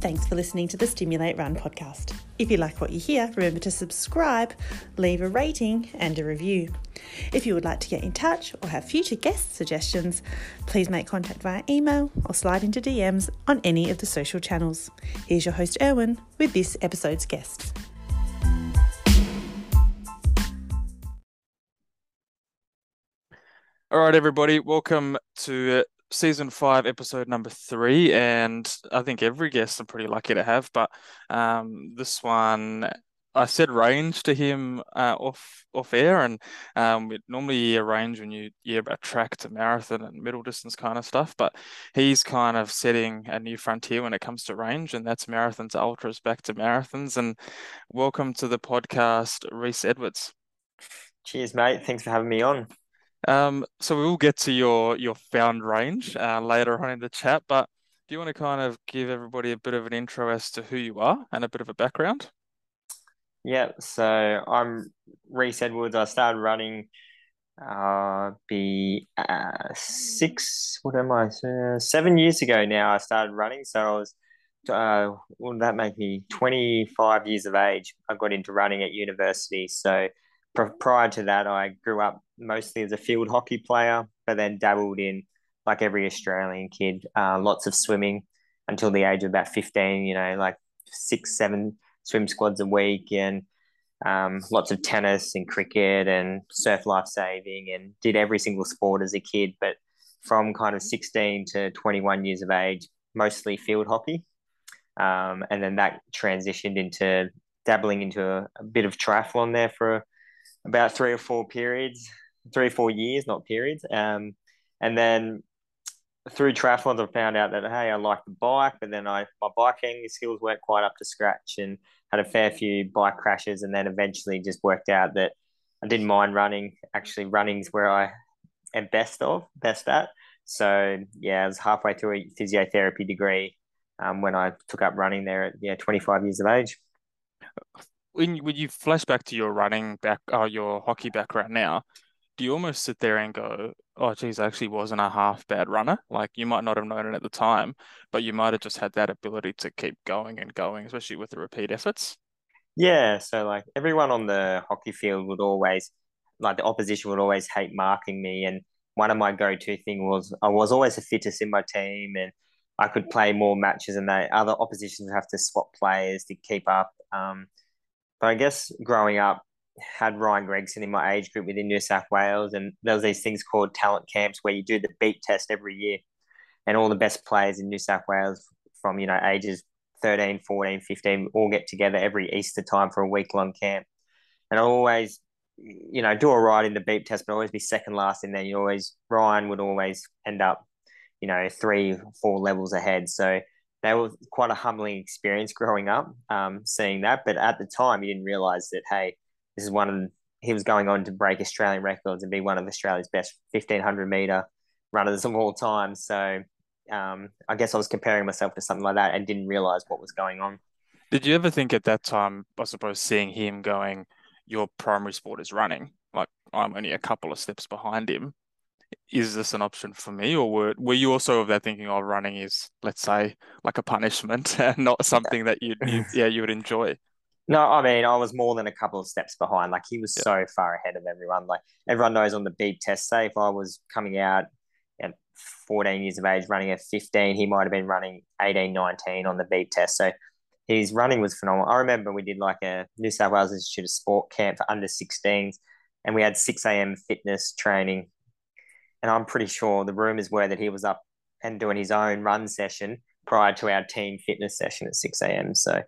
Thanks for listening to the Stimulate Run podcast. If you like what you hear, remember to subscribe, leave a rating, and a review. If you would like to get in touch or have future guest suggestions, please make contact via email or slide into DMs on any of the social channels. Here's your host, Erwin, with this episode's guests. All right, everybody, welcome to season five, episode number three, and I think every guest I'm pretty lucky to have, but um, this one I said range to him uh, off off air, and um, normally arrange when you hear about track to marathon and middle distance kind of stuff, but he's kind of setting a new frontier when it comes to range, and that's marathons, ultras, back to marathons. And welcome to the podcast, Reese Edwards. Cheers, mate. Thanks for having me on. Um, so we will get to your your found range uh, later on in the chat, but do you want to kind of give everybody a bit of an intro as to who you are and a bit of a background? Yeah, so I'm Reese Edwards. I started running uh be uh six what am I uh, seven years ago now I started running so I was uh well that make me 25 years of age I got into running at university so prior to that, I grew up mostly as a field hockey player, but then dabbled in, like every Australian kid, uh, lots of swimming until the age of about 15, you know, like six, seven swim squads a week and um, lots of tennis and cricket and surf life saving and did every single sport as a kid. But from kind of 16 to 21 years of age, mostly field hockey. Um, and then that transitioned into dabbling into a, a bit of triathlon there for about three or four periods, three or four years, not periods. Um, and then through triathlons, I found out that hey, I like the bike, but then I my biking skills weren't quite up to scratch, and had a fair few bike crashes, and then eventually just worked out that I didn't mind running. Actually, running's where I am best of, best at. So yeah, I was halfway through a physiotherapy degree um, when I took up running there at yeah 25 years of age when when you flash back to your running back uh, your hockey background now, do you almost sit there and go, "Oh, geez, I actually wasn't a half bad runner." Like you might not have known it at the time, but you might have just had that ability to keep going and going, especially with the repeat efforts. Yeah, so like everyone on the hockey field would always, like the opposition would always hate marking me, and one of my go-to thing was I was always the fittest in my team, and I could play more matches, and they other oppositions would have to swap players to keep up. Um, but I guess growing up, had Ryan Gregson in my age group within New South Wales, and there was these things called talent camps where you do the beep test every year, and all the best players in New South Wales from you know ages 13, 14, 15 all get together every Easter time for a week long camp, and I always you know do all right in the beep test, but always be second last in there. You always Ryan would always end up you know three, four levels ahead, so that was quite a humbling experience growing up, um, seeing that. But at the time, you didn't realize that hey, this is one of the, he was going on to break Australian records and be one of Australia's best fifteen hundred meter runners of all time. So um, I guess I was comparing myself to something like that and didn't realize what was going on. Did you ever think at that time, I suppose, seeing him going, your primary sport is running, like I'm only a couple of steps behind him, is this an option for me or were, were you also of that thinking of oh, running is let's say like a punishment and not something that you, you yeah you would enjoy no i mean i was more than a couple of steps behind. Like he was yeah. so far ahead of everyone. Like everyone knows on the beep test say if i was coming out at 14 years of age running at 15 he might have been running 18 19 on the beep test. So his running was phenomenal. I remember we did like a new south wales institute of sport camp for under 16s and we had 6 a.m fitness training. And I'm pretty sure the rumors were that he was up and doing his own run session prior to our team fitness session at 6 a.m. So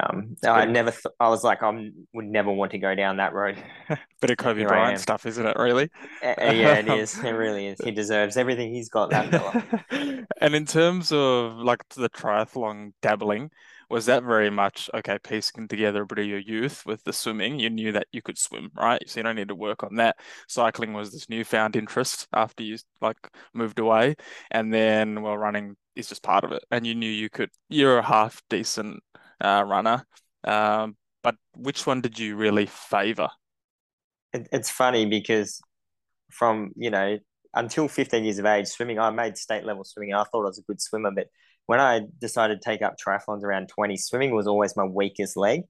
um, I never, th- I was like, I would never want to go down that road. Bit of Kobe Bryant stuff, isn't it? Really? Uh, yeah, it is. It really is. He deserves everything he's got. That fella. and in terms of like the triathlon dabbling, was that very much okay piecing together a bit of your youth with the swimming you knew that you could swim right so you don't need to work on that cycling was this newfound interest after you like moved away and then well running is just part of it and you knew you could you're a half decent uh, runner um, but which one did you really favor it, it's funny because from you know until 15 years of age swimming i made state level swimming i thought i was a good swimmer but when I decided to take up triathlons around 20, swimming was always my weakest leg.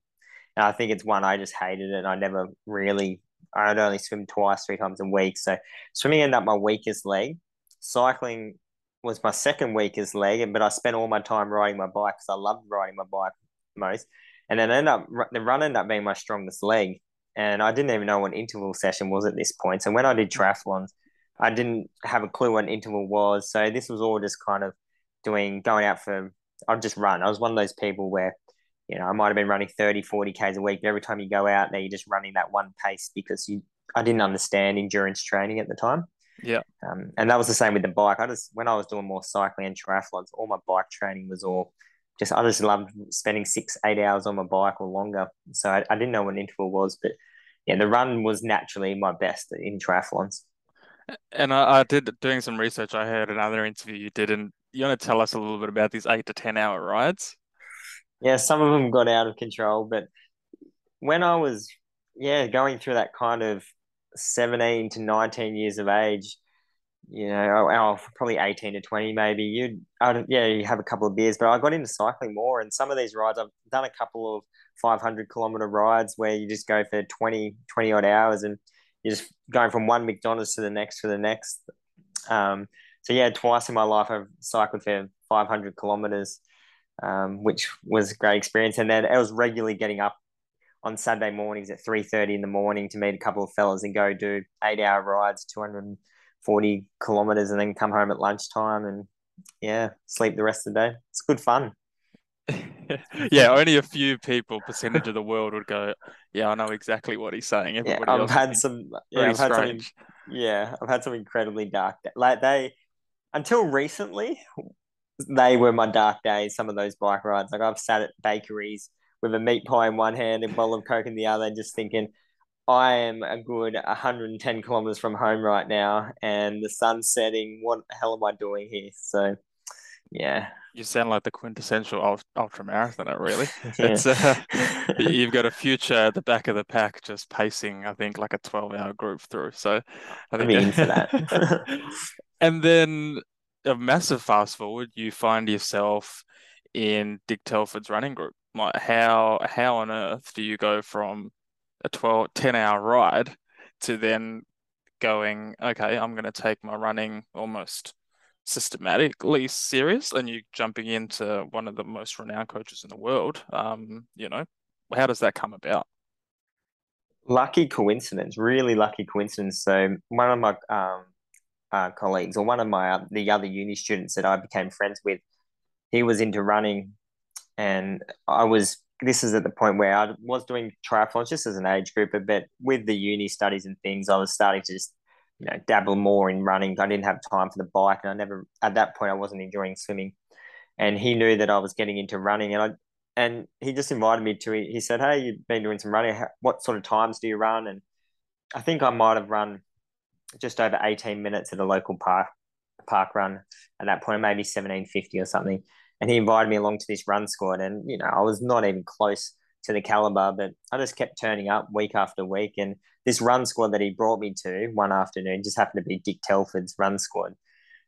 And I think it's one I just hated it. And I never really, I'd only swim twice, three times a week. So swimming ended up my weakest leg. Cycling was my second weakest leg, but I spent all my time riding my bike because I loved riding my bike most. And then end up the run ended up being my strongest leg. And I didn't even know what interval session was at this point. So when I did triathlons, I didn't have a clue what an interval was. So this was all just kind of doing going out for I'd just run. I was one of those people where, you know, I might have been running 30, 40 Ks a week, but every time you go out there, you're just running that one pace because you I didn't understand endurance training at the time. Yeah. Um, and that was the same with the bike. I just when I was doing more cycling and triathlons, all my bike training was all just I just loved spending six, eight hours on my bike or longer. So I, I didn't know what an interval was, but yeah, the run was naturally my best in triathlons. And I, I did doing some research. I heard another interview you did, and you want to tell us a little bit about these eight to ten hour rides? Yeah, some of them got out of control, but when I was yeah going through that kind of seventeen to nineteen years of age, you know, oh, probably 18 to 20, maybe you'd, I'd, yeah, you have a couple of beers, but I got into cycling more. And some of these rides, I've done a couple of 500 kilometer rides where you just go for 20, 20 odd hours and you're just going from one McDonald's to the next to the next. Um, so yeah, twice in my life I've cycled for 500 kilometers, um, which was a great experience. And then I was regularly getting up on Saturday mornings at 3.30 in the morning to meet a couple of fellas and go do eight hour rides, 240 kilometers and then come home at lunchtime and yeah, sleep the rest of the day. It's good fun. yeah, only a few people, percentage of the world would go, yeah, I know exactly what he's saying. Everybody yeah, I've had some, yeah, I've had some, yeah, I've had some incredibly dark, like they, until recently, they were my dark days. Some of those bike rides, like I've sat at bakeries with a meat pie in one hand and a bottle of coke in the other, just thinking, I am a good 110 kilometers from home right now, and the sun's setting. What the hell am I doing here? So, yeah, you sound like the quintessential ultra marathoner, really. yeah. Uh, you've got a future at the back of the pack, just pacing. I think like a twelve-hour group through. So I think I'm into that. and then a massive fast forward, you find yourself in Dick Telford's running group. Like how how on earth do you go from a 12, 10 hour ride to then going, okay, I'm going to take my running almost systematically serious and you jumping into one of the most renowned coaches in the world um you know how does that come about? Lucky coincidence really lucky coincidence. So one of my um uh, colleagues or one of my uh, the other uni students that I became friends with he was into running and I was this is at the point where I was doing triathlons just as an age group but with the uni studies and things I was starting to just you know, dabble more in running. I didn't have time for the bike, and I never at that point I wasn't enjoying swimming. And he knew that I was getting into running, and I and he just invited me to. He said, "Hey, you've been doing some running. What sort of times do you run?" And I think I might have run just over eighteen minutes at a local park park run at that point, maybe seventeen fifty or something. And he invited me along to this run squad, and you know, I was not even close to the caliber, but I just kept turning up week after week. And this run squad that he brought me to one afternoon just happened to be Dick Telford's run squad.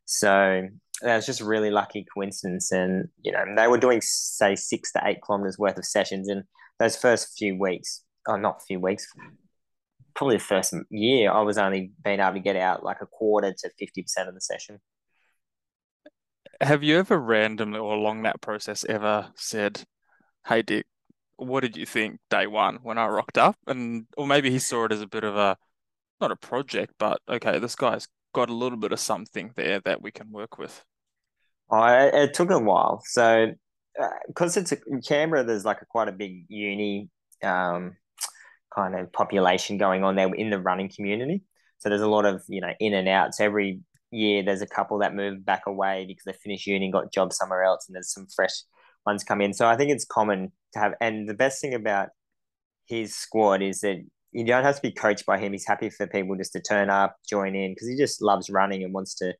So that was just a really lucky coincidence. And, you know, they were doing, say, six to eight kilometers worth of sessions. in those first few weeks, oh, not few weeks, probably the first year, I was only being able to get out like a quarter to 50% of the session. Have you ever randomly or along that process ever said, Hey, Dick, what did you think day one when I rocked up? And or maybe he saw it as a bit of a not a project, but okay, this guy's got a little bit of something there that we can work with. I it took a while, so because uh, it's a, in Canberra, there's like a quite a big uni um, kind of population going on there in the running community. So there's a lot of you know in and outs every year. There's a couple that moved back away because they finished uni and got jobs somewhere else, and there's some fresh ones come in. So I think it's common to have. And the best thing about his squad is that you don't have to be coached by him. He's happy for people just to turn up, join in, because he just loves running and wants to,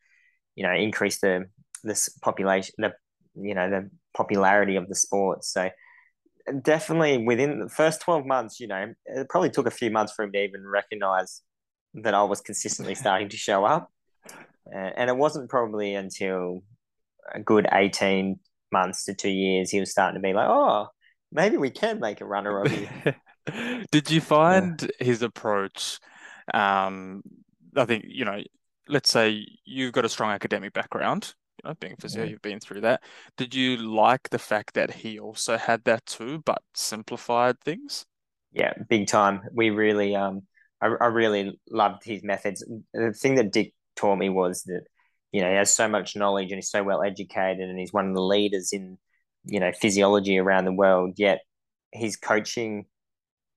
you know, increase the this population, the you know, the popularity of the sport. So definitely within the first 12 months, you know, it probably took a few months for him to even recognize that I was consistently starting to show up. And it wasn't probably until a good 18 months to two years, he was starting to be like, oh, maybe we can make a runner of you. Did you find yeah. his approach? Um, I think, you know, let's say you've got a strong academic background, you know, being physio, yeah. you've been through that. Did you like the fact that he also had that too, but simplified things? Yeah, big time. We really, um, I, I really loved his methods. The thing that Dick taught me was that, you know, he has so much knowledge and he's so well educated and he's one of the leaders in, you know, physiology around the world. Yet his coaching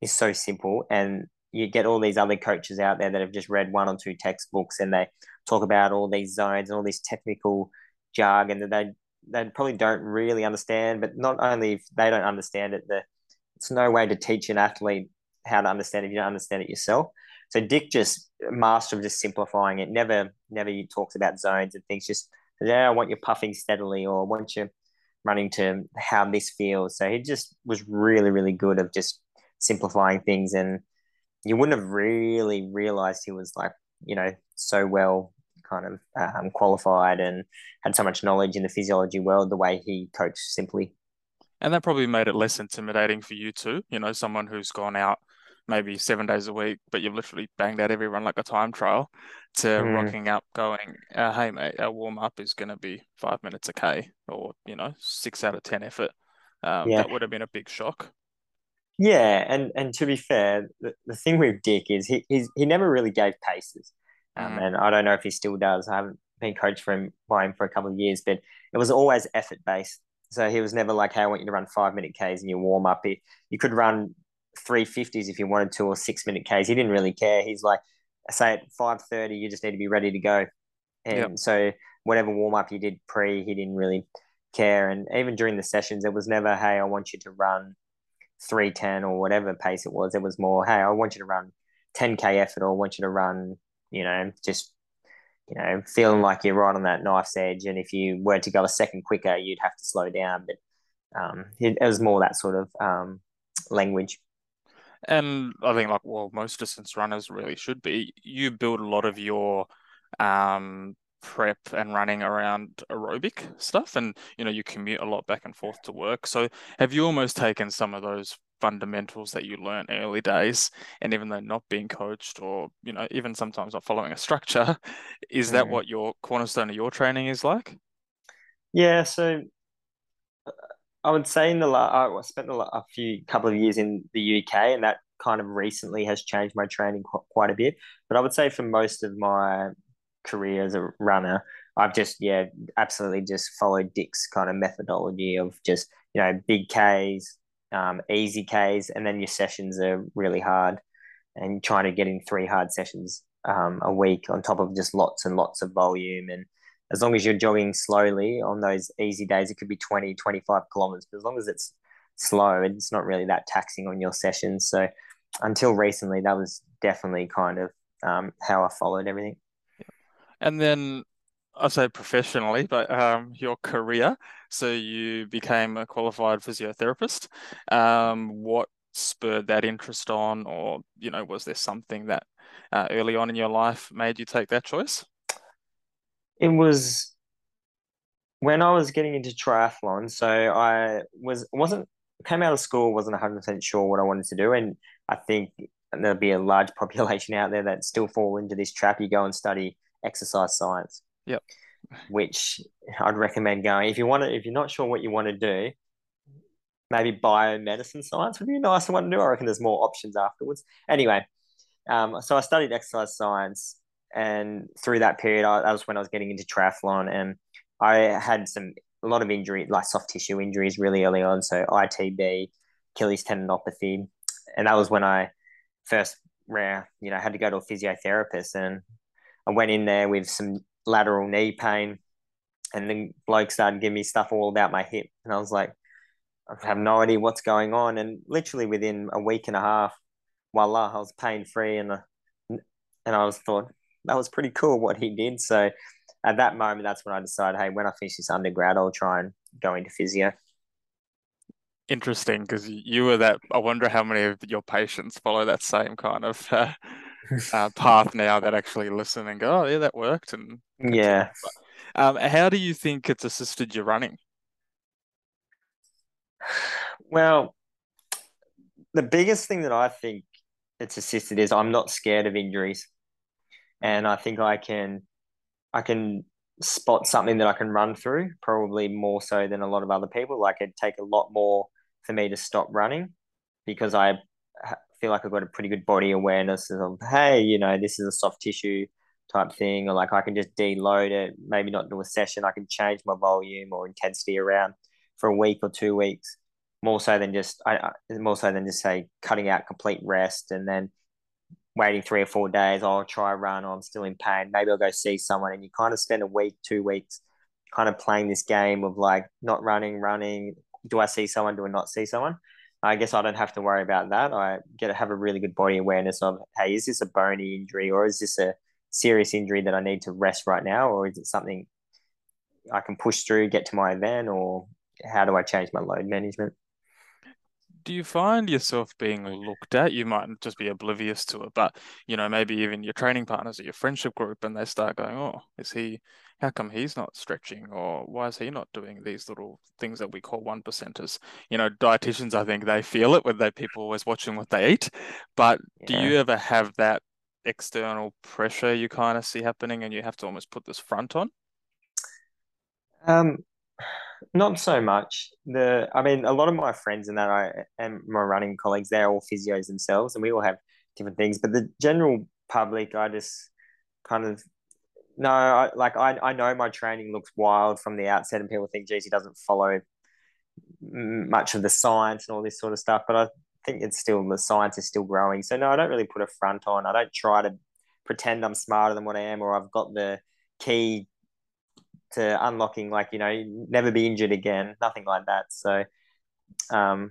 is so simple and you get all these other coaches out there that have just read one or two textbooks and they talk about all these zones and all this technical jargon that they they probably don't really understand. But not only if they don't understand it, the it's no way to teach an athlete how to understand if you don't understand it yourself. So Dick just master of just simplifying it. Never never talks about zones and things. Just yeah, I want you puffing steadily, or I want you running to how this feels. So he just was really really good of just simplifying things and you wouldn't have really realized he was like you know so well kind of um, qualified and had so much knowledge in the physiology world the way he coached simply and that probably made it less intimidating for you too you know someone who's gone out maybe seven days a week but you've literally banged out every run like a time trial to mm. rocking up going uh, hey mate our warm up is going to be five minutes a k or you know six out of ten effort um, yeah. that would have been a big shock yeah, and and to be fair, the, the thing with Dick is he he's, he never really gave paces, um, mm. and I don't know if he still does. I haven't been coached for him by him for a couple of years, but it was always effort based. So he was never like, "Hey, I want you to run five minute Ks and you warm up." You could run three fifties if you wanted to, or six minute Ks. He didn't really care. He's like, say at five thirty, you just need to be ready to go, and yep. so whatever warm up you did pre, he didn't really care. And even during the sessions, it was never, "Hey, I want you to run." 310 or whatever pace it was. It was more, hey, I want you to run 10k effort or I want you to run, you know, just you know, feeling like you're right on that knife's edge. And if you were to go a second quicker, you'd have to slow down. But um, it, it was more that sort of um, language. And I think, like, well, most distance runners really should be. You build a lot of your um, prep and running around aerobic stuff and you know you commute a lot back and forth to work so have you almost taken some of those fundamentals that you learned early days and even though not being coached or you know even sometimes not following a structure is that mm. what your cornerstone of your training is like yeah so i would say in the last i spent a few couple of years in the uk and that kind of recently has changed my training quite a bit. But i would say for most of my career as a runner, I've just yeah absolutely just followed Dick's kind of methodology of just you know big Ks, um, easy Ks, and then your sessions are really hard, and trying to get in three hard sessions um, a week on top of just lots and lots of volume and as long as you're jogging slowly on those easy days it could be 20 25 kilometers but as long as it's slow it's not really that taxing on your sessions so until recently that was definitely kind of um, how i followed everything and then I say professionally, but um, your career. So you became a qualified physiotherapist. Um, what spurred that interest on, or you know, was there something that uh, early on in your life made you take that choice? It was when I was getting into triathlon. So I was wasn't came out of school, wasn't one hundred percent sure what I wanted to do, and I think there'll be a large population out there that still fall into this trap. You go and study exercise science. Yep. Which I'd recommend going if you want to. If you're not sure what you want to do, maybe biomedicine science would be a nicer one to do. I reckon there's more options afterwards. Anyway, um, so I studied exercise science, and through that period, I, that was when I was getting into triathlon, and I had some a lot of injury, like soft tissue injuries, really early on. So ITB, Achilles tendinopathy, and that was when I first, you know, had to go to a physiotherapist, and I went in there with some lateral knee pain, and the bloke started giving me stuff all about my hip, and I was like, I have no idea what's going on. And literally within a week and a half, voila, I was pain free, and and I was thought that was pretty cool what he did. So at that moment, that's when I decided, hey, when I finish this undergrad, I'll try and go into physio. Interesting, because you were that. I wonder how many of your patients follow that same kind of uh, uh, path now that actually listen and go, oh yeah, that worked. And yeah. Um, how do you think it's assisted your running? Well, the biggest thing that I think it's assisted is I'm not scared of injuries, and I think I can I can spot something that I can run through probably more so than a lot of other people. Like it'd take a lot more for me to stop running because I feel like I've got a pretty good body awareness of hey, you know, this is a soft tissue type thing, or like I can just deload it, maybe not do a session. I can change my volume or intensity around for a week or two weeks more so than just I more so than just say cutting out complete rest and then waiting three or four days. I'll try run. Or I'm still in pain. Maybe I'll go see someone, and you kind of spend a week, two weeks, kind of playing this game of like not running, running. Do I see someone? Do I not see someone? I guess I don't have to worry about that. I get to have a really good body awareness of, hey, is this a bony injury or is this a serious injury that I need to rest right now, or is it something I can push through, get to my event, or how do I change my load management? Do you find yourself being looked at? You might just be oblivious to it, but you know, maybe even your training partners or your friendship group, and they start going, "Oh, is he? How come he's not stretching? Or why is he not doing these little things that we call one percenters?" You know, dietitians, I think they feel it with they people always watching what they eat. But yeah. do you ever have that external pressure you kind of see happening, and you have to almost put this front on? Um, not so much. The I mean, a lot of my friends and that I and my running colleagues, they're all physios themselves, and we all have different things. But the general public, I just kind of no, I, like I I know my training looks wild from the outset, and people think, geez, he doesn't follow much of the science and all this sort of stuff. But I think it's still the science is still growing. So no, I don't really put a front on. I don't try to pretend I'm smarter than what I am, or I've got the key to unlocking like you know never be injured again nothing like that so um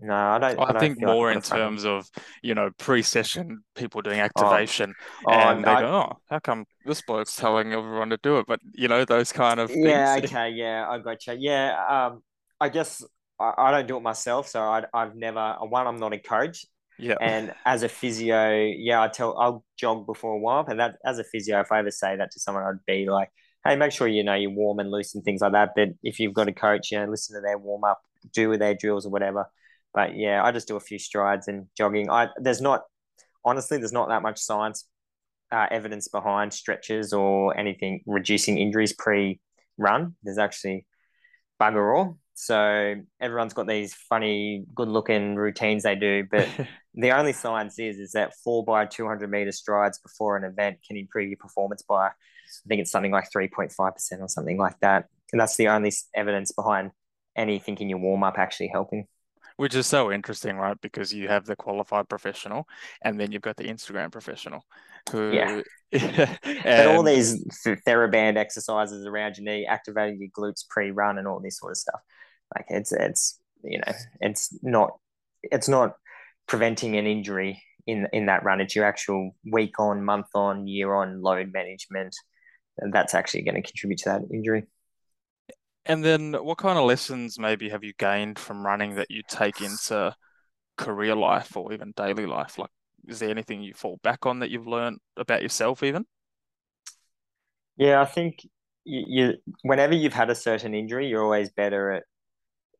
no i don't i, I don't think more like in terms of you know pre-session people doing oh. activation oh, and oh, they I, go oh how come this bloke's telling everyone to do it but you know those kind of yeah things. okay yeah i got you yeah um i guess I, I don't do it myself so I, i've never one i'm not a coach yeah. And as a physio, yeah, I tell I'll jog before a while, and that as a physio, if I ever say that to someone, I'd be like, hey, make sure you know you're warm and loose and things like that. But if you've got a coach, you know, listen to their warm up, do with their drills or whatever. But yeah, I just do a few strides and jogging. I there's not honestly there's not that much science uh, evidence behind stretches or anything reducing injuries pre run. There's actually bugger all. So everyone's got these funny, good looking routines they do, but the only science is is that four by two hundred meter strides before an event can improve your performance by, I think it's something like three point five percent or something like that, and that's the only evidence behind anything in your warm up actually helping. Which is so interesting, right? Because you have the qualified professional, and then you've got the Instagram professional, who yeah, and all these TheraBand exercises around your knee, activating your glutes pre-run, and all this sort of stuff like it's it's you know it's not it's not preventing an injury in in that run. It's your actual week on, month on, year on load management, that's actually going to contribute to that injury. And then, what kind of lessons maybe have you gained from running that you take into career life or even daily life? Like, is there anything you fall back on that you've learned about yourself, even? Yeah, I think you, you whenever you've had a certain injury, you're always better at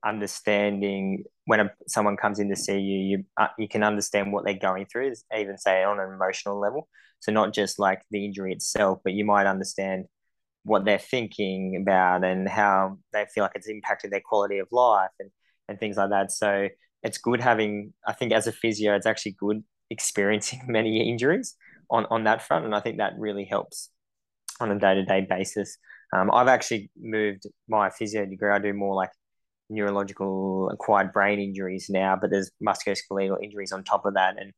understanding when a, someone comes in to see you, you uh, you can understand what they're going through, even say on an emotional level. So not just like the injury itself, but you might understand what they're thinking about and how they feel like it's impacted their quality of life and and things like that. So it's good having. I think as a physio, it's actually good experiencing many injuries on on that front, and I think that really helps on a day to day basis. Um, I've actually moved my physio degree. I do more like neurological acquired brain injuries now, but there's musculoskeletal injuries on top of that. And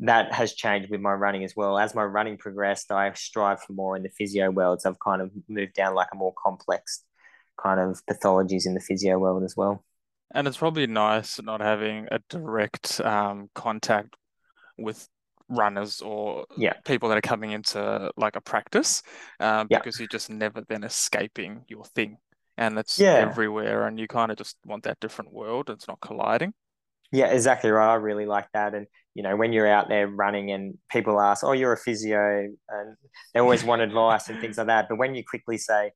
that has changed with my running as well. As my running progressed, I strive for more in the physio world. So I've kind of moved down like a more complex kind of pathologies in the physio world as well. And it's probably nice not having a direct um, contact with runners or yeah. people that are coming into like a practice um, yeah. because you're just never then escaping your thing and it's yeah. everywhere and you kind of just want that different world it's not colliding yeah exactly right i really like that and you know when you're out there running and people ask oh you're a physio and they always want advice and things like that but when you quickly say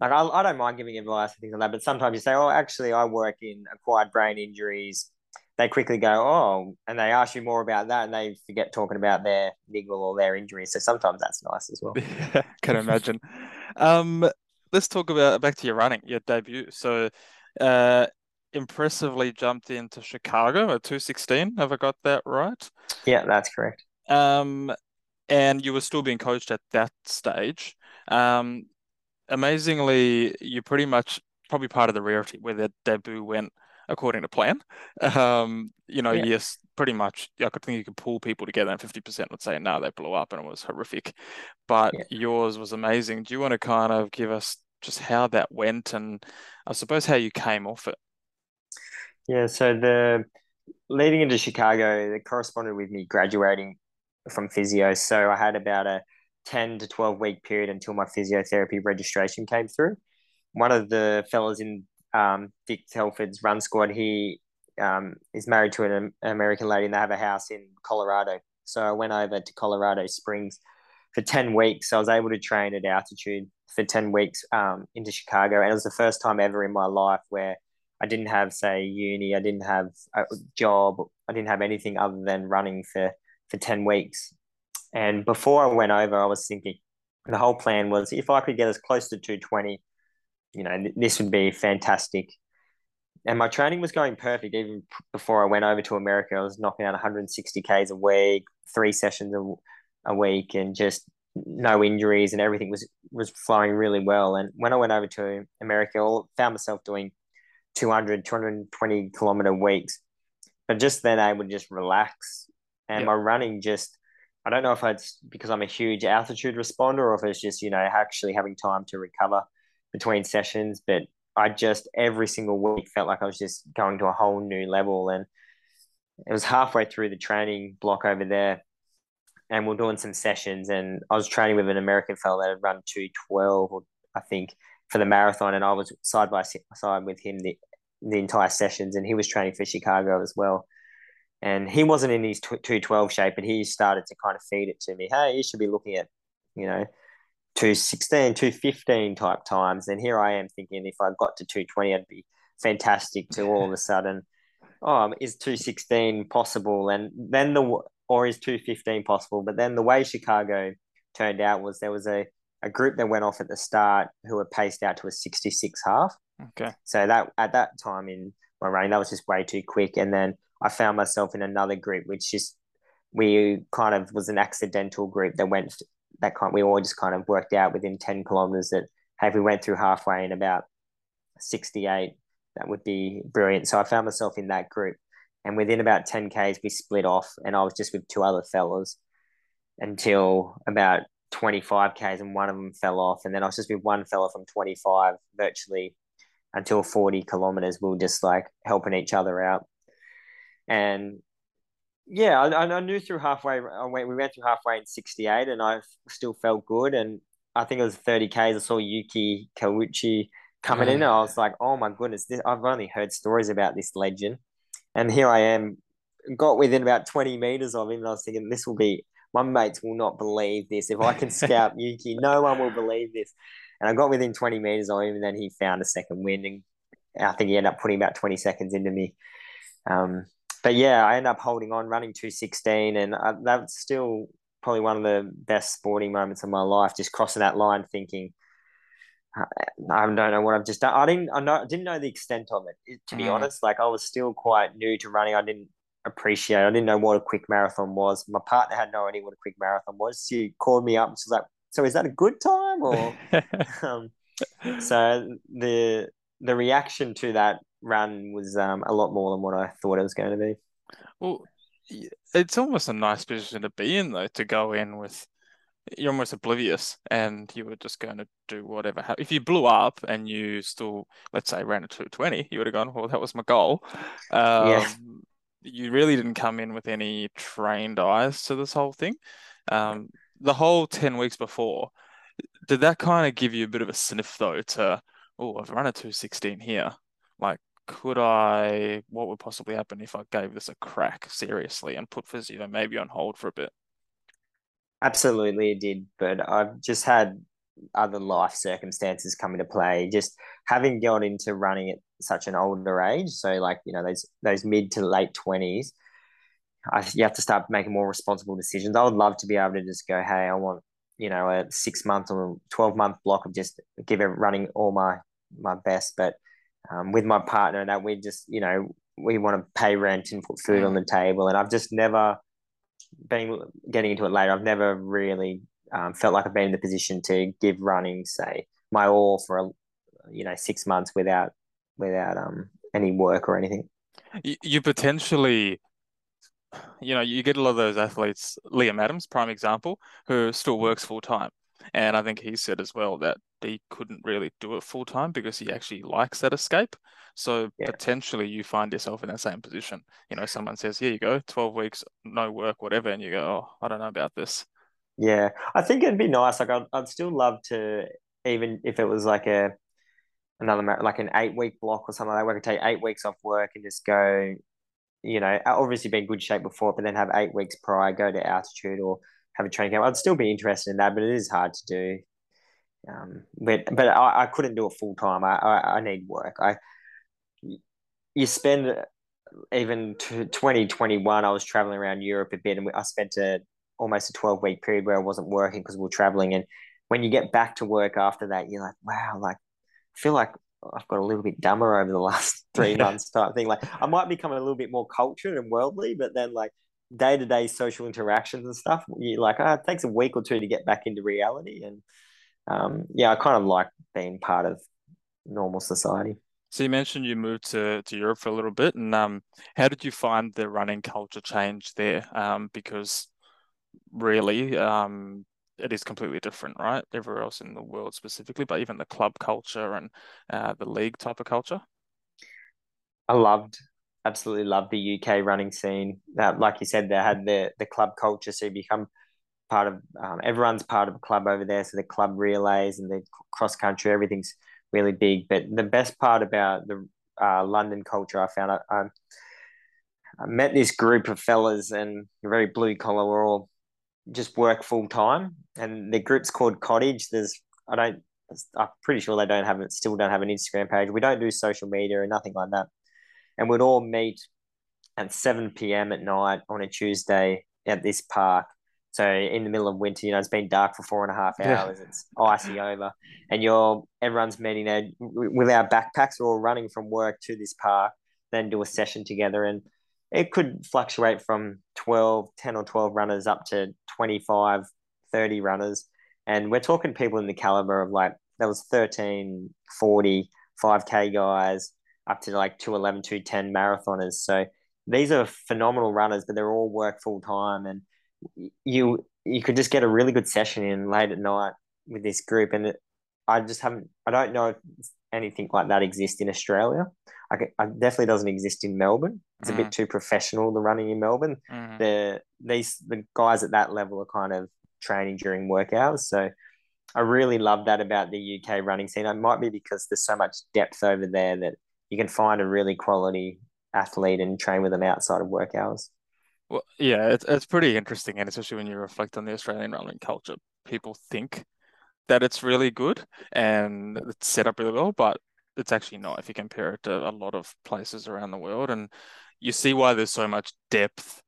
like I, I don't mind giving advice and things like that, but sometimes you say, oh, actually, I work in acquired brain injuries. They quickly go, oh, and they ask you more about that, and they forget talking about their niggle or their injury. So sometimes that's nice as well. Can imagine. um, let's talk about back to your running, your debut. So, uh, impressively jumped into Chicago at 216. Have I got that right? Yeah, that's correct. Um, and you were still being coached at that stage. Um, amazingly, you're pretty much probably part of the rarity where the debut went according to plan. Um, you know, yeah. yes, pretty much. I could think you could pull people together, and fifty percent would say no, they blew up, and it was horrific. But yeah. yours was amazing. Do you want to kind of give us just how that went, and I suppose how you came off it? Yeah. So the leading into Chicago, it corresponded with me graduating from physio. So I had about a 10 to 12 week period until my physiotherapy registration came through. One of the fellas in um, Dick Telford's run squad, he um, is married to an, an American lady and they have a house in Colorado. So I went over to Colorado Springs for 10 weeks. I was able to train at altitude for 10 weeks um, into Chicago. And it was the first time ever in my life where I didn't have, say, uni, I didn't have a job, I didn't have anything other than running for, for 10 weeks. And before I went over, I was thinking the whole plan was if I could get as close to 220, you know, this would be fantastic. And my training was going perfect even before I went over to America. I was knocking out 160 Ks a week, three sessions a, a week, and just no injuries, and everything was was flowing really well. And when I went over to America, I found myself doing 200, 220 kilometer weeks, but just then I would just relax, and yep. my running just I don't know if it's because I'm a huge altitude responder or if it's just, you know, actually having time to recover between sessions. But I just every single week felt like I was just going to a whole new level. And it was halfway through the training block over there. And we're doing some sessions. And I was training with an American fellow that had run 212, I think, for the marathon. And I was side by side with him the, the entire sessions. And he was training for Chicago as well and he wasn't in his 212 shape, but he started to kind of feed it to me. Hey, you should be looking at, you know, 216, 215 type times. And here I am thinking if I got to 220, I'd be fantastic to all of a sudden, oh, um, is 216 possible? And then the, or is 215 possible? But then the way Chicago turned out was there was a, a group that went off at the start who were paced out to a 66 half. Okay. So that at that time in my running, that was just way too quick. And then I found myself in another group, which just we kind of was an accidental group that went that kind. We all just kind of worked out within ten kilometers that hey, if we went through halfway in about sixty eight, that would be brilliant. So I found myself in that group, and within about ten k's, we split off, and I was just with two other fellas until about 25 k's and one of them fell off and then i was just with one fella from 25 virtually until 40 kilometers we were just like helping each other out and yeah, I, I knew through halfway. I went, we went through halfway in '68, and I still felt good. And I think it was 30 k's. I saw Yuki Kawauchi coming in, mm. and I was like, "Oh my goodness! This, I've only heard stories about this legend, and here I am, got within about 20 meters of him, and I was thinking, this will be my mates will not believe this. If I can scout Yuki, no one will believe this. And I got within 20 meters of him, and then he found a second wind, and I think he ended up putting about 20 seconds into me. Um, but yeah, I ended up holding on, running 216, and I, that's still probably one of the best sporting moments of my life. Just crossing that line, thinking, I don't know what I've just done. I didn't, I, know, I didn't know the extent of it. To be mm. honest, like I was still quite new to running. I didn't appreciate. I didn't know what a quick marathon was. My partner had no idea what a quick marathon was. She called me up and she's like, "So is that a good time or?" um, so the the reaction to that run was um, a lot more than what I thought it was going to be. Well, it's almost a nice position to be in, though, to go in with you're almost oblivious and you were just going to do whatever. If you blew up and you still, let's say, ran a 220, you would have gone, well, that was my goal. Um, yeah. You really didn't come in with any trained eyes to this whole thing. Um, the whole 10 weeks before, did that kind of give you a bit of a sniff, though, to, oh, I've run a 216 here. Like, could I, what would possibly happen if I gave this a crack seriously and put physio maybe on hold for a bit? Absolutely, it did. But I've just had other life circumstances come into play. Just having got into running at such an older age, so like you know those those mid to late twenties, you have to start making more responsible decisions. I would love to be able to just go, hey, I want you know a six month or twelve month block of just give it running all my my best, but um, with my partner that we just you know we want to pay rent and put food on the table, and I've just never been getting into it later. I've never really um, felt like I've been in the position to give running, say, my all for a, you know six months without without um any work or anything. You potentially, you know, you get a lot of those athletes. Liam Adams, prime example, who still works full time, and I think he said as well that he couldn't really do it full time because he actually likes that escape. So yeah. potentially you find yourself in that same position. You know, someone says, "Here you go, twelve weeks, no work, whatever," and you go, "Oh, I don't know about this." Yeah, I think it'd be nice. Like, I'd, I'd still love to, even if it was like a another like an eight week block or something like that, where I could take eight weeks off work and just go. You know, obviously be in good shape before, but then have eight weeks prior, go to altitude or have a training camp. I'd still be interested in that, but it is hard to do. Um, but but I, I couldn't do it full time. I, I I need work. I you spend even to 2021 I was traveling around Europe a bit and I spent a almost a 12 week period where I wasn't working because we were traveling. And when you get back to work after that, you're like, wow, like I feel like I've got a little bit dumber over the last three yeah. months type thing. Like I might become a little bit more cultured and worldly, but then like day to day social interactions and stuff, you're like, oh, it takes a week or two to get back into reality. And um, yeah, I kind of like being part of normal society. So you mentioned you moved to, to Europe for a little bit, and um, how did you find the running culture change there? Um, because really, um, it is completely different, right? Everywhere else in the world specifically, but even the club culture and uh, the league type of culture. I loved, absolutely loved the UK running scene. Uh, like you said, they had the the club culture, so you become part of um, everyone's part of a club over there. So the club relays and the cross country, everything's really big. But the best part about the uh, London culture, I found, I, I, met this group of fellas and very blue collar. We're all just work full time, and the group's called Cottage. There's, I don't, I'm pretty sure they don't have it, still don't have an Instagram page. We don't do social media or nothing like that. And we'd all meet at 7 p.m. at night on a Tuesday at this park so in the middle of winter, you know, it's been dark for four and a half hours. Yeah. It's icy over, and you're everyone's meeting there with our backpacks. We're all running from work to this park, then do a session together, and it could fluctuate from 12, 10 or 12 runners up to 25, 30 runners. And we're talking people in the caliber of like, there was 13, 40, 5K guys up to like 211, 210 marathoners. So these are phenomenal runners, but they're all work full time. And you you could just get a really good session in late at night with this group, and I just haven't. I don't know if anything like that exists in Australia. I, I definitely doesn't exist in Melbourne. It's mm. a bit mm. too professional. The running in Melbourne, mm. the these the guys at that level are kind of training during work hours. So I really love that about the UK running scene. It might be because there's so much depth over there that you can find a really quality athlete and train with them outside of work hours. Well, yeah, it's it's pretty interesting, and especially when you reflect on the Australian running culture, people think that it's really good and it's set up really well, but it's actually not if you compare it to a lot of places around the world. And you see why there's so much depth,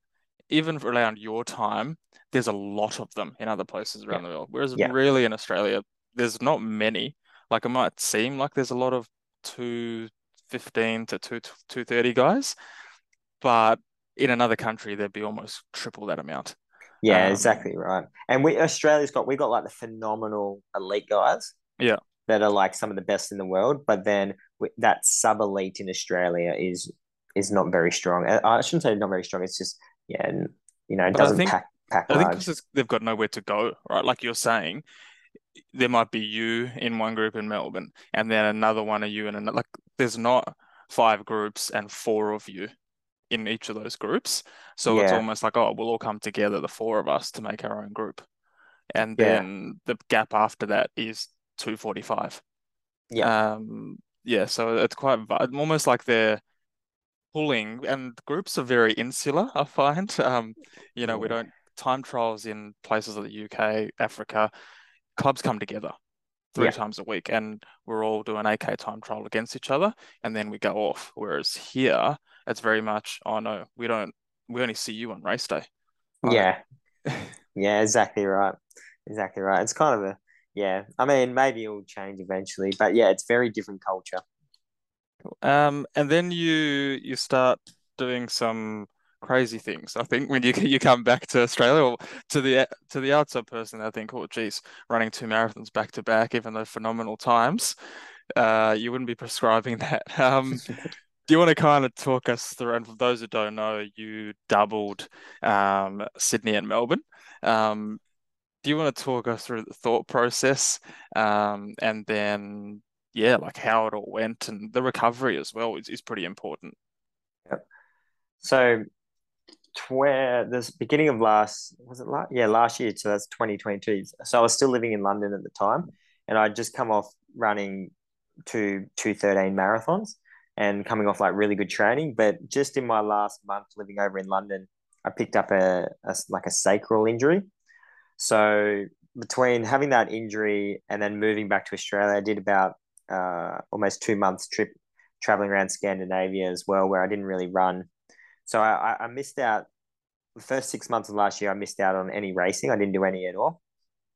even around your time. There's a lot of them in other places around yeah. the world, whereas yeah. really in Australia, there's not many. Like it might seem like there's a lot of two fifteen to two two thirty guys, but in another country, there'd be almost triple that amount. Yeah, um, exactly right. And we Australia's got we got like the phenomenal elite guys. Yeah. That are like some of the best in the world, but then that sub elite in Australia is is not very strong. I shouldn't say not very strong. It's just yeah, you know, it doesn't think, pack pack. I think they've got nowhere to go, right? Like you're saying, there might be you in one group in Melbourne, and then another one of you in another. Like, there's not five groups and four of you in each of those groups. So yeah. it's almost like, oh, we'll all come together, the four of us, to make our own group. And yeah. then the gap after that is 245. Yeah. Um, yeah, so it's quite almost like they're pulling, and groups are very insular, I find. Um, you know, we don't time trials in places like the UK, Africa, clubs come together. three Yeah. times a week, and we're all doing AK time trial against each other, and then we go off. Whereas here, it's very much, oh no, we don't, we only see you on race day. Like, Yeah. Yeah, exactly right. Exactly right. It's kind of a yeah. I mean, maybe it'll change eventually, but yeah, it's very different culture. Um, and then you you start doing some crazy things. I think when you you come back to Australia or to the to the outside person, I think, oh geez, running two marathons back to back, even though phenomenal times, uh, you wouldn't be prescribing that. Um, do you want to kind of talk us through? And for those who don't know, you doubled um, Sydney and Melbourne. Um, do you want to talk us through the thought process, um, and then yeah, like how it all went and the recovery as well is, is pretty important. yep. So, where this beginning of last was it last yeah last year so that's 2022 so i was still living in london at the time and i'd just come off running two 213 marathons and coming off like really good training but just in my last month living over in london i picked up a, a like a sacral injury so between having that injury and then moving back to australia i did about uh, almost two months trip traveling around scandinavia as well where i didn't really run so I, I missed out the first six months of last year. I missed out on any racing. I didn't do any at all.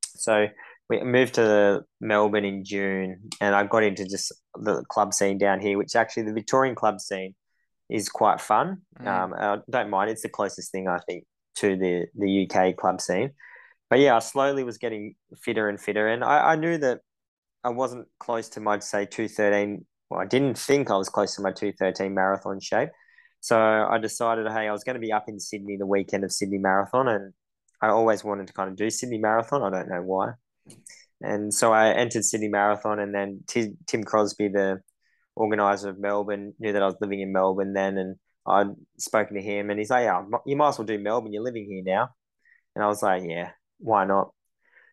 So we moved to Melbourne in June, and I got into just the club scene down here, which actually the Victorian club scene is quite fun. Mm. Um, I don't mind. It's the closest thing I think to the the UK club scene. But yeah, I slowly was getting fitter and fitter, and I, I knew that I wasn't close to my say two thirteen. Well, I didn't think I was close to my two thirteen marathon shape. So I decided, hey, I was going to be up in Sydney the weekend of Sydney Marathon, and I always wanted to kind of do Sydney Marathon. I don't know why. And so I entered Sydney Marathon, and then T- Tim Crosbie, the organizer of Melbourne, knew that I was living in Melbourne then, and I'd spoken to him, and he's like, "Yeah, you might as well do Melbourne. You're living here now." And I was like, "Yeah, why not?"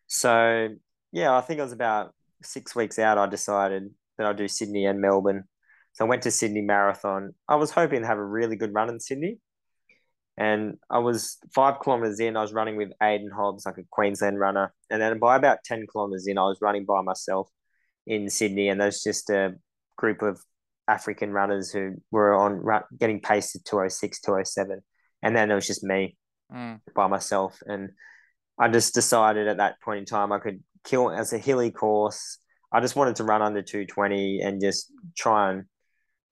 So yeah, I think it was about six weeks out. I decided that I'd do Sydney and Melbourne. So I went to Sydney Marathon. I was hoping to have a really good run in Sydney. And I was five kilometers in, I was running with Aidan Hobbs, like a Queensland runner. And then by about 10 kilometers in, I was running by myself in Sydney. And there's just a group of African runners who were on getting paced at 206, 207. And then it was just me Mm. by myself. And I just decided at that point in time I could kill as a hilly course. I just wanted to run under 220 and just try and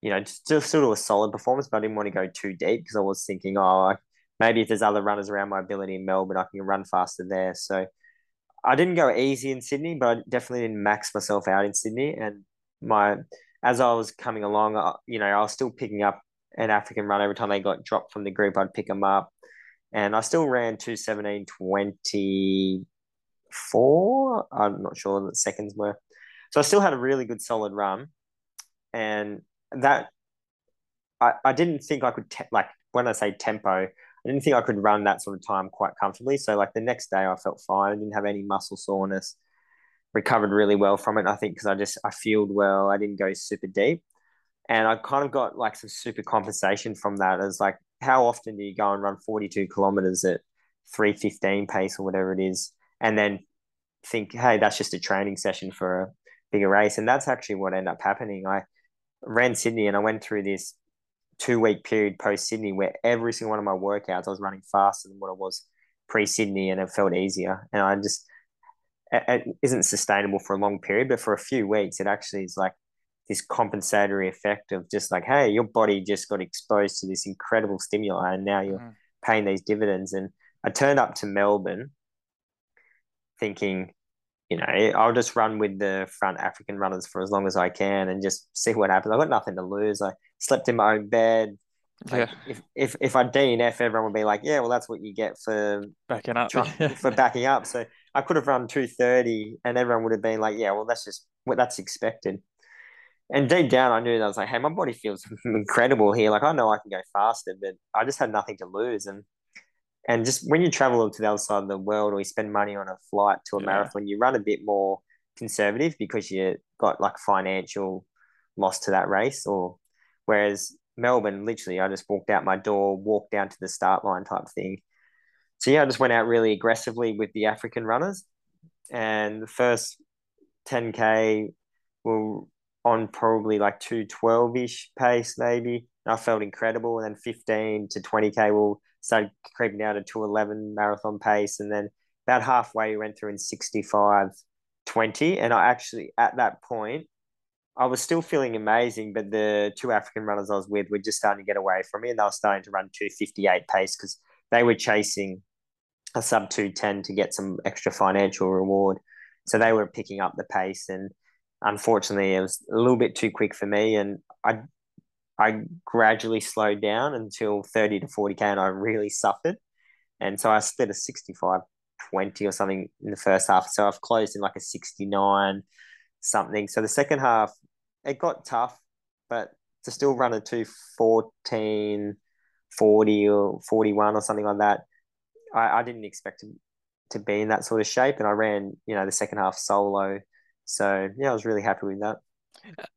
you know, still still do a solid performance, but I didn't want to go too deep because I was thinking, oh, maybe if there's other runners around my ability in Melbourne, I can run faster there. So I didn't go easy in Sydney, but I definitely didn't max myself out in Sydney. And my as I was coming along, uh, you know, I was still picking up an African run every time they got dropped from the group. I'd pick them up, and I still ran two seventeen twenty four. I'm not sure the seconds were, so I still had a really good solid run, and that I, I didn't think I could te- like when I say tempo, I didn't think I could run that sort of time quite comfortably. So like the next day I felt fine. I didn't have any muscle soreness. Recovered really well from it. I think because I just I fueled well. I didn't go super deep, and I kind of got like some super compensation from that. As like how often do you go and run forty two kilometers at three fifteen pace or whatever it is, and then think, hey, that's just a training session for a bigger race, and that's actually what ended up happening. I ran Sydney and I went through this two week period post Sydney where every single one of my workouts I was running faster than what I was pre Sydney and it felt easier. And I just, it isn't sustainable for a long period, but for a few weeks, it actually is like this compensatory effect of just like, hey, your body just got exposed to this incredible stimuli and now you're mm-hmm. paying these dividends. And I turned up to Melbourne thinking, you know, I'll just run with the front African runners for as long as I can and just see what happens. I've got nothing to lose. I slept in my own bed. Like, yeah. If, if if I DNF, everyone would be like, yeah, well, that's what you get for backing up. for backing up. So I could have run 230 and everyone would have been like, yeah, well, that's just what that's expected. And deep down, I knew that I was like, hey, my body feels incredible here. Like, I know I can go faster, but I just had nothing to lose. And and just when you travel to the other side of the world or you spend money on a flight to a yeah. marathon, you run a bit more conservative because you got like financial loss to that race. Or whereas Melbourne, literally, I just walked out my door, walked down to the start line type thing. So yeah, I just went out really aggressively with the African runners. And the first 10k were on probably like 212 ish pace maybe. I felt incredible. And then 15 to 20k will started creeping down to 211 marathon pace, and then about halfway we went through in 65 20 and i actually at that point I was still feeling amazing, but the two African runners I was with were just starting to get away from me, and they were starting to run 258 pace because they were chasing a sub 210 to get some extra financial reward. So they were picking up the pace, and unfortunately, it was a little bit too quick for me, and I I gradually slowed down until 30 to 40k, and I really suffered. And so I split a 65 20 or something in the first half. So I've closed in like a 69 something. So the second half, it got tough, but to still run a 214, 40 or 41 or something like that, I, I didn't expect to, to be in that sort of shape. And I ran, you know, the second half solo. So yeah, I was really happy with that.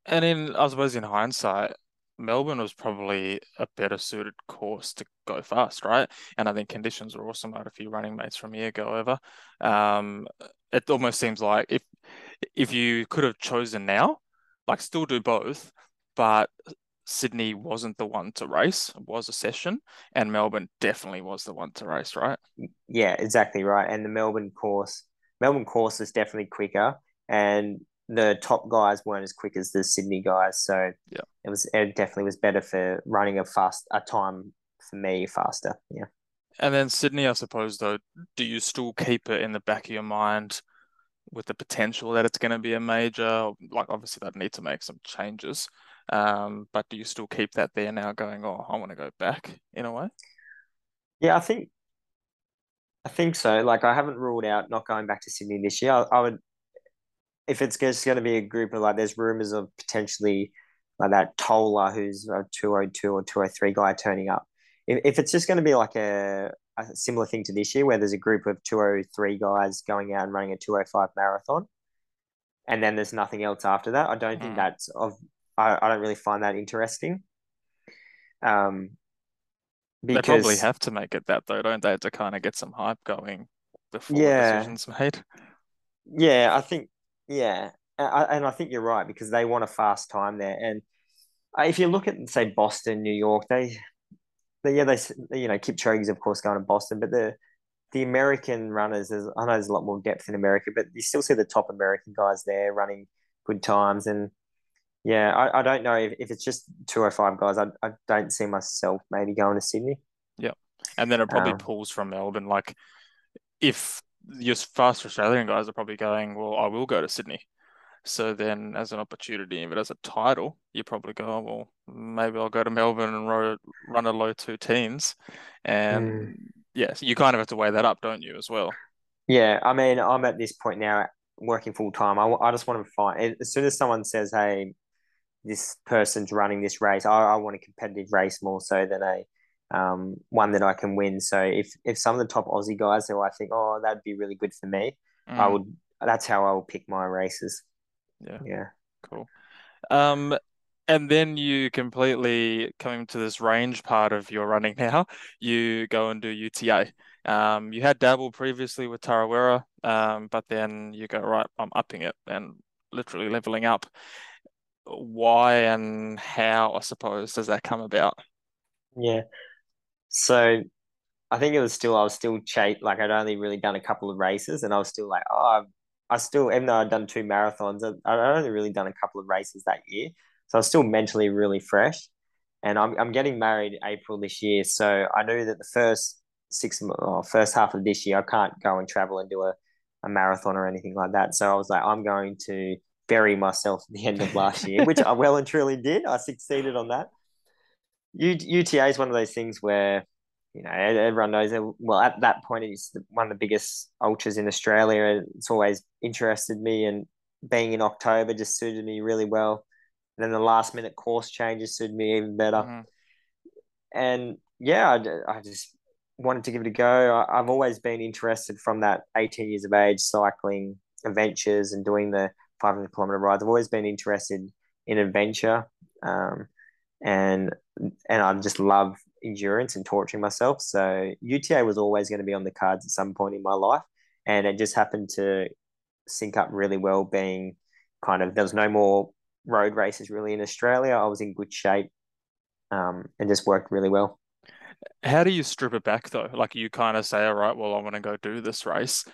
And in, I suppose, in hindsight, Melbourne was probably a better suited course to go fast, right? And I think conditions were awesome. I had a few running mates from here go over. Um, it almost seems like if if you could have chosen now, like still do both, but Sydney wasn't the one to race, it was a session, and Melbourne definitely was the one to race, right? Yeah, exactly right. And the Melbourne course, Melbourne course is definitely quicker, and the top guys weren't as quick as the Sydney guys. So yeah, it was it definitely was better for running a fast a time for me faster. Yeah. And then Sydney, I suppose though, do you still keep it in the back of your mind with the potential that it's going to be a major? Like obviously they'd need to make some changes. Um, but do you still keep that there now going, oh, I want to go back in a way? Yeah, I think I think so. Like I haven't ruled out not going back to Sydney this year. I, I would if it's just going to be a group of like, there's rumors of potentially like that Tola who's a 202 or 203 guy turning up. If, if it's just going to be like a, a similar thing to this year where there's a group of 203 guys going out and running a 205 marathon and then there's nothing else after that, I don't mm. think that's of, I, I don't really find that interesting. Um, because, they probably have to make it that though, don't they, to kind of get some hype going before yeah, decisions made. Yeah, I think yeah, and I think you're right because they want a fast time there. And if you look at say Boston, New York, they, they yeah they you know Kipchoge's of course going to Boston, but the the American runners, is I know there's a lot more depth in America, but you still see the top American guys there running good times. And yeah, I, I don't know if, if it's just 205 guys, I, I don't see myself maybe going to Sydney. Yeah. And then it probably um, pulls from Melbourne. Like if your fast Australian guys are probably going, well, I will go to Sydney. So then, as an opportunity, but as a title, you probably go, oh, well, maybe I'll go to Melbourne and ro- run a low two teens, and mm. yeah, so you kind of have to weigh that up, don't you, as well? Yeah, I mean, I'm at this point now, working full time. I, I just want to find as soon as someone says, "Hey, this person's running this race," I, I want a competitive race more so than a um, one that I can win. So if if some of the top Aussie guys who I think, oh, that'd be really good for me, mm. I would. That's how I will pick my races. Yeah. Yeah. Cool. Um, and then you completely coming to this range part of your running now. You go and do UTA. Um, you had dabbled previously with Tarawera, um, but then you go right. I'm upping it and literally leveling up. Why and how, I suppose, does that come about? Yeah. So I think it was still I was still chase like I'd only really done a couple of races and I was still like oh I still even though I'd done two marathons I'd only really done a couple of races that year. So I was still mentally really fresh and I'm I'm getting married April this year. So I knew that the first six or first half of this year I can't go and travel and do a, a marathon or anything like that. So I was like I'm going to bury myself at the end of last year which I well and truly did. I succeeded on that UTA is one of those things where you know everyone knows it. Well, at that point, it's one of the biggest ultras in Australia. It's always interested me, and being in October just suited me really well. And then the last minute course changes suited me even better. Mm-hmm. And yeah, I, I just wanted to give it a go. I, have always been interested from that 18 years of age, cycling adventures and doing the 500 kilometer rides. I've always been interested in adventure. Um, and and I just love endurance and torturing myself. So UTA was always going to be on the cards at some point in my life, and it just happened to sync up really well. Being kind of there was no more road races really in Australia. I was in good shape, um, and just worked really well. How do you strip it back though? Like you kind of say, all right, well, I'm going to go do this race.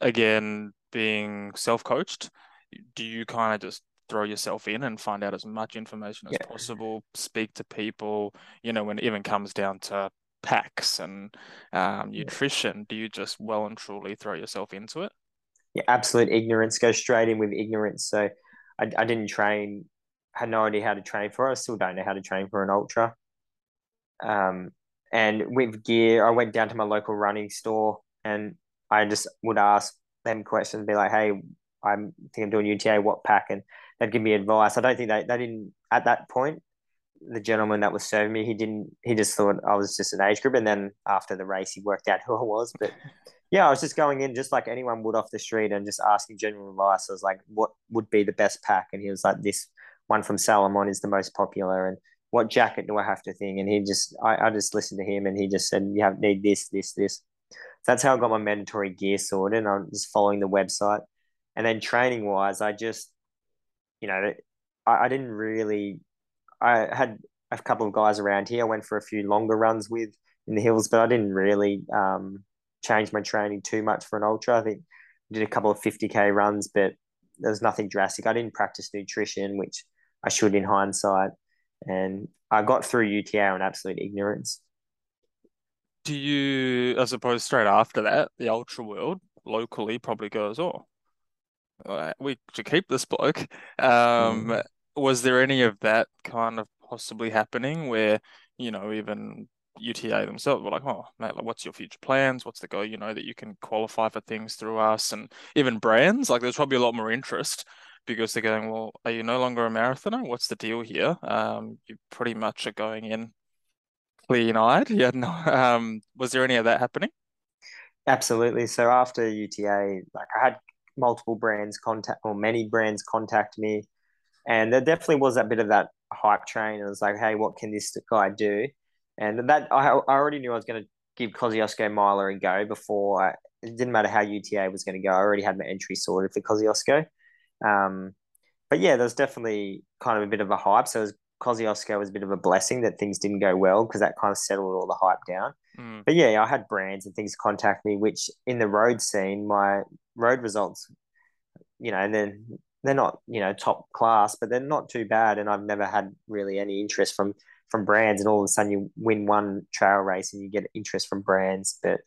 Again, being self-coached, do you kind of just throw yourself in and find out as much information as yeah. possible, speak to people, you know, when it even comes down to packs and um, nutrition, yeah. do you just well and truly throw yourself into it? Yeah, absolute ignorance. Go straight in with ignorance. So I, I didn't train, had no idea how to train for it. I still don't know how to train for an ultra. Um, and with gear, I went down to my local running store and I just would ask them questions, be like, hey, I'm think I'm doing UTA, what pack? And they'd give me advice. I don't think they, they didn't at that point. The gentleman that was serving me, he didn't. He just thought I was just an age group, and then after the race, he worked out who I was. But yeah, I was just going in just like anyone would off the street and just asking general advice. I was like, "What would be the best pack?" And he was like, "This one from Salomon is the most popular." And what jacket do I have to think? And he just, I, I just listened to him, and he just said, "You have need this, this, this." That's how I got my mandatory gear sorted. And I'm just following the website, and then training wise, I just you know, I, I didn't really. I had a couple of guys around here. I went for a few longer runs with in the hills, but I didn't really um, change my training too much for an ultra. I think I did a couple of 50k runs, but there's nothing drastic. I didn't practice nutrition, which I should in hindsight, and I got through UTA in absolute ignorance. Do you, I suppose, straight after that, the ultra world locally probably goes, oh, we should keep this bloke. Um, mm. Was there any of that kind of possibly happening where, you know, even UTA themselves were like, oh, mate, like, what's your future plans? What's the goal? You know, that you can qualify for things through us and even brands. Like, there's probably a lot more interest because they're going, well, are you no longer a marathoner? What's the deal here? Um, you pretty much are going in clean eyed. Yeah, no. Um, was there any of that happening? Absolutely. So after UTA, like I had multiple brands contact or many brands contact me, and there definitely was that bit of that hype train. It was like, hey, what can this guy do? And that I, I already knew I was going to give Kosciuszko Miler a go before. I, it didn't matter how UTA was going to go. I already had my entry sorted for Kosciuszko. Um, but yeah, there's definitely kind of a bit of a hype. So it was, Kosciuszko was a bit of a blessing that things didn't go well because that kind of settled all the hype down. Mm. But yeah, I had brands and things contact me, which in the road scene, my road results, you know, and then they're not, you know, top class, but they're not too bad. And I've never had really any interest from from brands. And all of a sudden, you win one trail race and you get interest from brands, but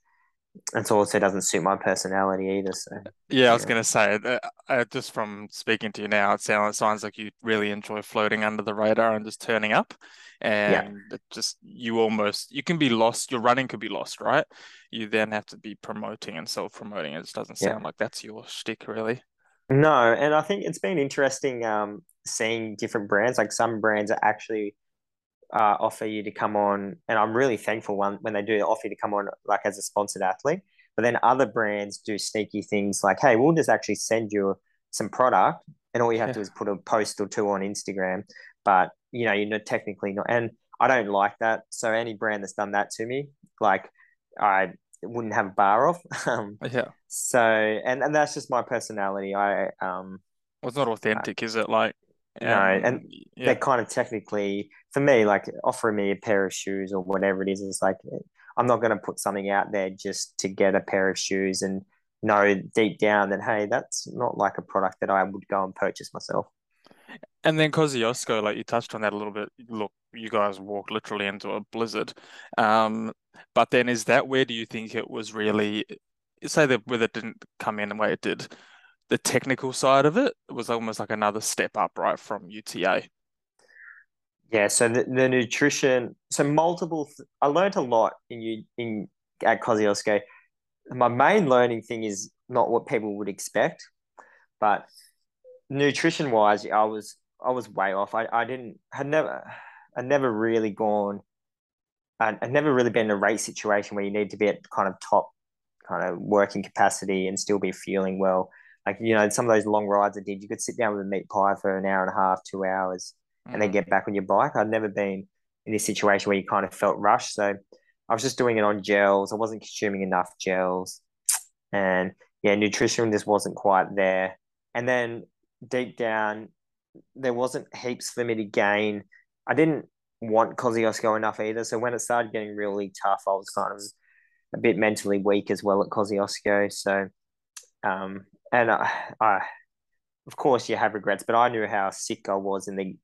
it also doesn't suit my personality either. So yeah, I was going to say, uh, uh, just from speaking to you now, it sounds, it sounds like you really enjoy floating under the radar and just turning up, and yeah. just you almost you can be lost. Your running could be lost, right? You then have to be promoting and self promoting. It just doesn't sound yeah. like that's your shtick, really. No, and I think it's been interesting um, seeing different brands. Like some brands are actually uh, offer you to come on, and I'm really thankful when, when they do offer you to come on like as a sponsored athlete. But then other brands do sneaky things like, hey, we'll just actually send you some product, and all you have yeah. to do is put a post or two on Instagram. But you know, you're technically not, and I don't like that. So any brand that's done that to me, like I wouldn't have a bar off. um, yeah. So and and that's just my personality. I um. Well, it's not authentic, uh, is it? Like no, and yeah. they're kind of technically for me, like offering me a pair of shoes or whatever it is. It's like I'm not going to put something out there just to get a pair of shoes and know deep down that hey, that's not like a product that I would go and purchase myself. And then Kosciuszko, like you touched on that a little bit. Look, you guys walked literally into a blizzard. Um, but then is that where do you think it was really say that whether it didn't come in the way it did? the technical side of it was almost like another step up, right, from UTA. Yeah, so the, the nutrition, so multiple. I learned a lot in you in at Kosciuszko. My main learning thing is not what people would expect, but nutrition wise, I was I was way off. I, I didn't had never I never really gone. I I'd never really been in a race situation where you need to be at kind of top kind of working capacity and still be feeling well like you know some of those long rides I did, you could sit down with a meat pie for an hour and a half, two hours, mm. and then mm. get back on your bike. I'd never been in this situation where you kind of felt rushed, so I was just doing it on gels. I wasn't consuming enough gels, and yeah, nutrition just wasn't quite there. And then deep down, there wasn't heaps for me to gain. I didn't want Kosciuszko enough either. So when it started getting really tough, I was kind of a bit mentally weak as well at Kosciuszko. So, um, and I, I, of course, you have regrets, but I knew how sick I was in the,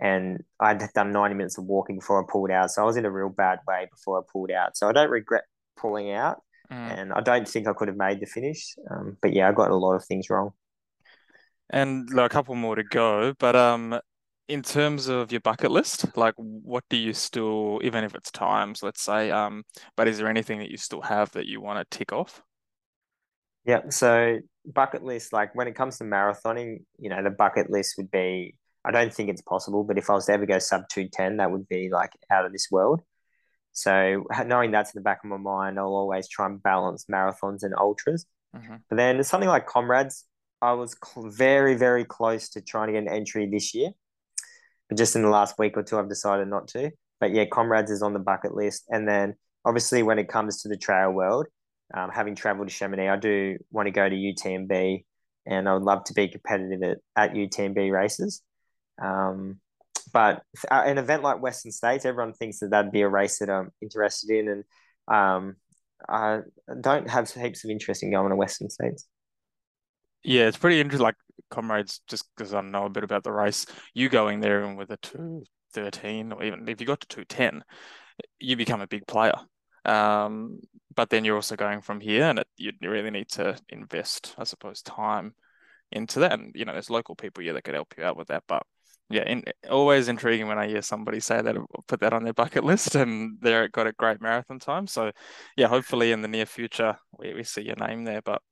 and I'd done 90 minutes of walking before I pulled out. So I was in a real bad way before I pulled out. So I don't regret pulling out. Mm. And I don't think I could have made the finish. Um, but yeah, I got a lot of things wrong. And like, a couple more to go. But um, in terms of your bucket list, like what do you still, even if it's times, let's say, um, but is there anything that you still have that you want to tick off? Yeah, so bucket list, like when it comes to marathoning, you know, the bucket list would be I don't think it's possible, but if I was to ever go sub 210, that would be like out of this world. So knowing that's in the back of my mind, I'll always try and balance marathons and ultras. Mm-hmm. But then something like comrades, I was cl- very, very close to trying to get an entry this year. But just in the last week or two, I've decided not to. But yeah, comrades is on the bucket list. And then obviously, when it comes to the trail world, um, having traveled to Chamonix, I do want to go to UTMB and I would love to be competitive at, at UTMB races. Um, but an event like Western States, everyone thinks that that'd be a race that I'm interested in. And um, I don't have heaps of interest in going to Western States. Yeah, it's pretty interesting. Like comrades, just because I know a bit about the race, you going there and with a two thirteen, or even if you got to two ten, you become a big player. Um, but then you're also going from here, and it, you really need to invest, I suppose, time into that. And you know, there's local people here that could help you out with that. But yeah, in, always intriguing when I hear somebody say that, put that on their bucket list, and they're got a great marathon time. So yeah, hopefully in the near future we, we see your name there. But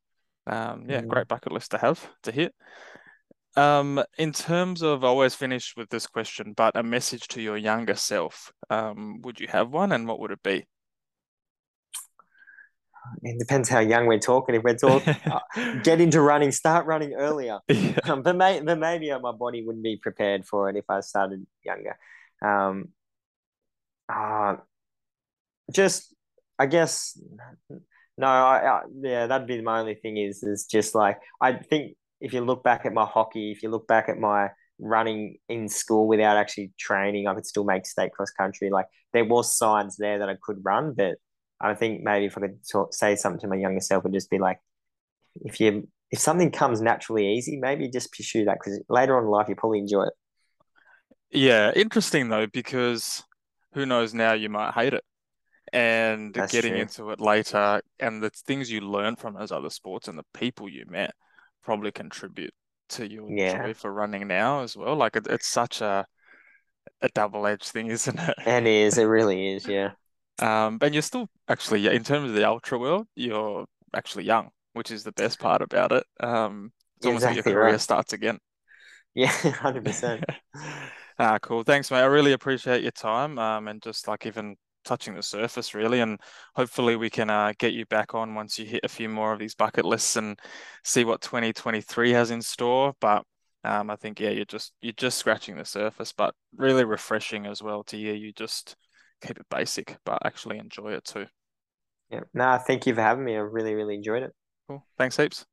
um, yeah, mm. great bucket list to have to hit. Um, in terms of, I always finish with this question, but a message to your younger self, um, would you have one, and what would it be? it depends how young we're talking. If we're talking, uh, get into running, start running earlier. Yeah. Um, but, may, but maybe uh, my body wouldn't be prepared for it if I started younger. Um, uh, just, I guess, no, I, I, yeah, that'd be my only thing is, is just like, I think if you look back at my hockey, if you look back at my running in school without actually training, I could still make state cross country. Like there was signs there that I could run, but I think maybe if I could talk, say something to my younger self, would just be like, if you if something comes naturally easy, maybe just pursue that because later on in life you probably enjoy it. Yeah, interesting though because who knows now you might hate it, and That's getting true. into it later, and the things you learn from those other sports and the people you met probably contribute to your yeah. joy for running now as well. Like it, it's such a a double edged thing, isn't it? It is. It really is. Yeah. Um, and you're still actually, in terms of the ultra world, you're actually young, which is the best part about it. Um, it's almost exactly like your career right. starts again. Yeah, hundred percent. Ah, cool. Thanks, mate. I really appreciate your time. Um, and just like even touching the surface, really, and hopefully we can uh, get you back on once you hit a few more of these bucket lists and see what 2023 has in store. But um, I think yeah, you're just you're just scratching the surface, but really refreshing as well to hear you just keep it basic, but actually enjoy it too. Yeah. Nah, thank you for having me. I really, really enjoyed it. Cool. Thanks heaps.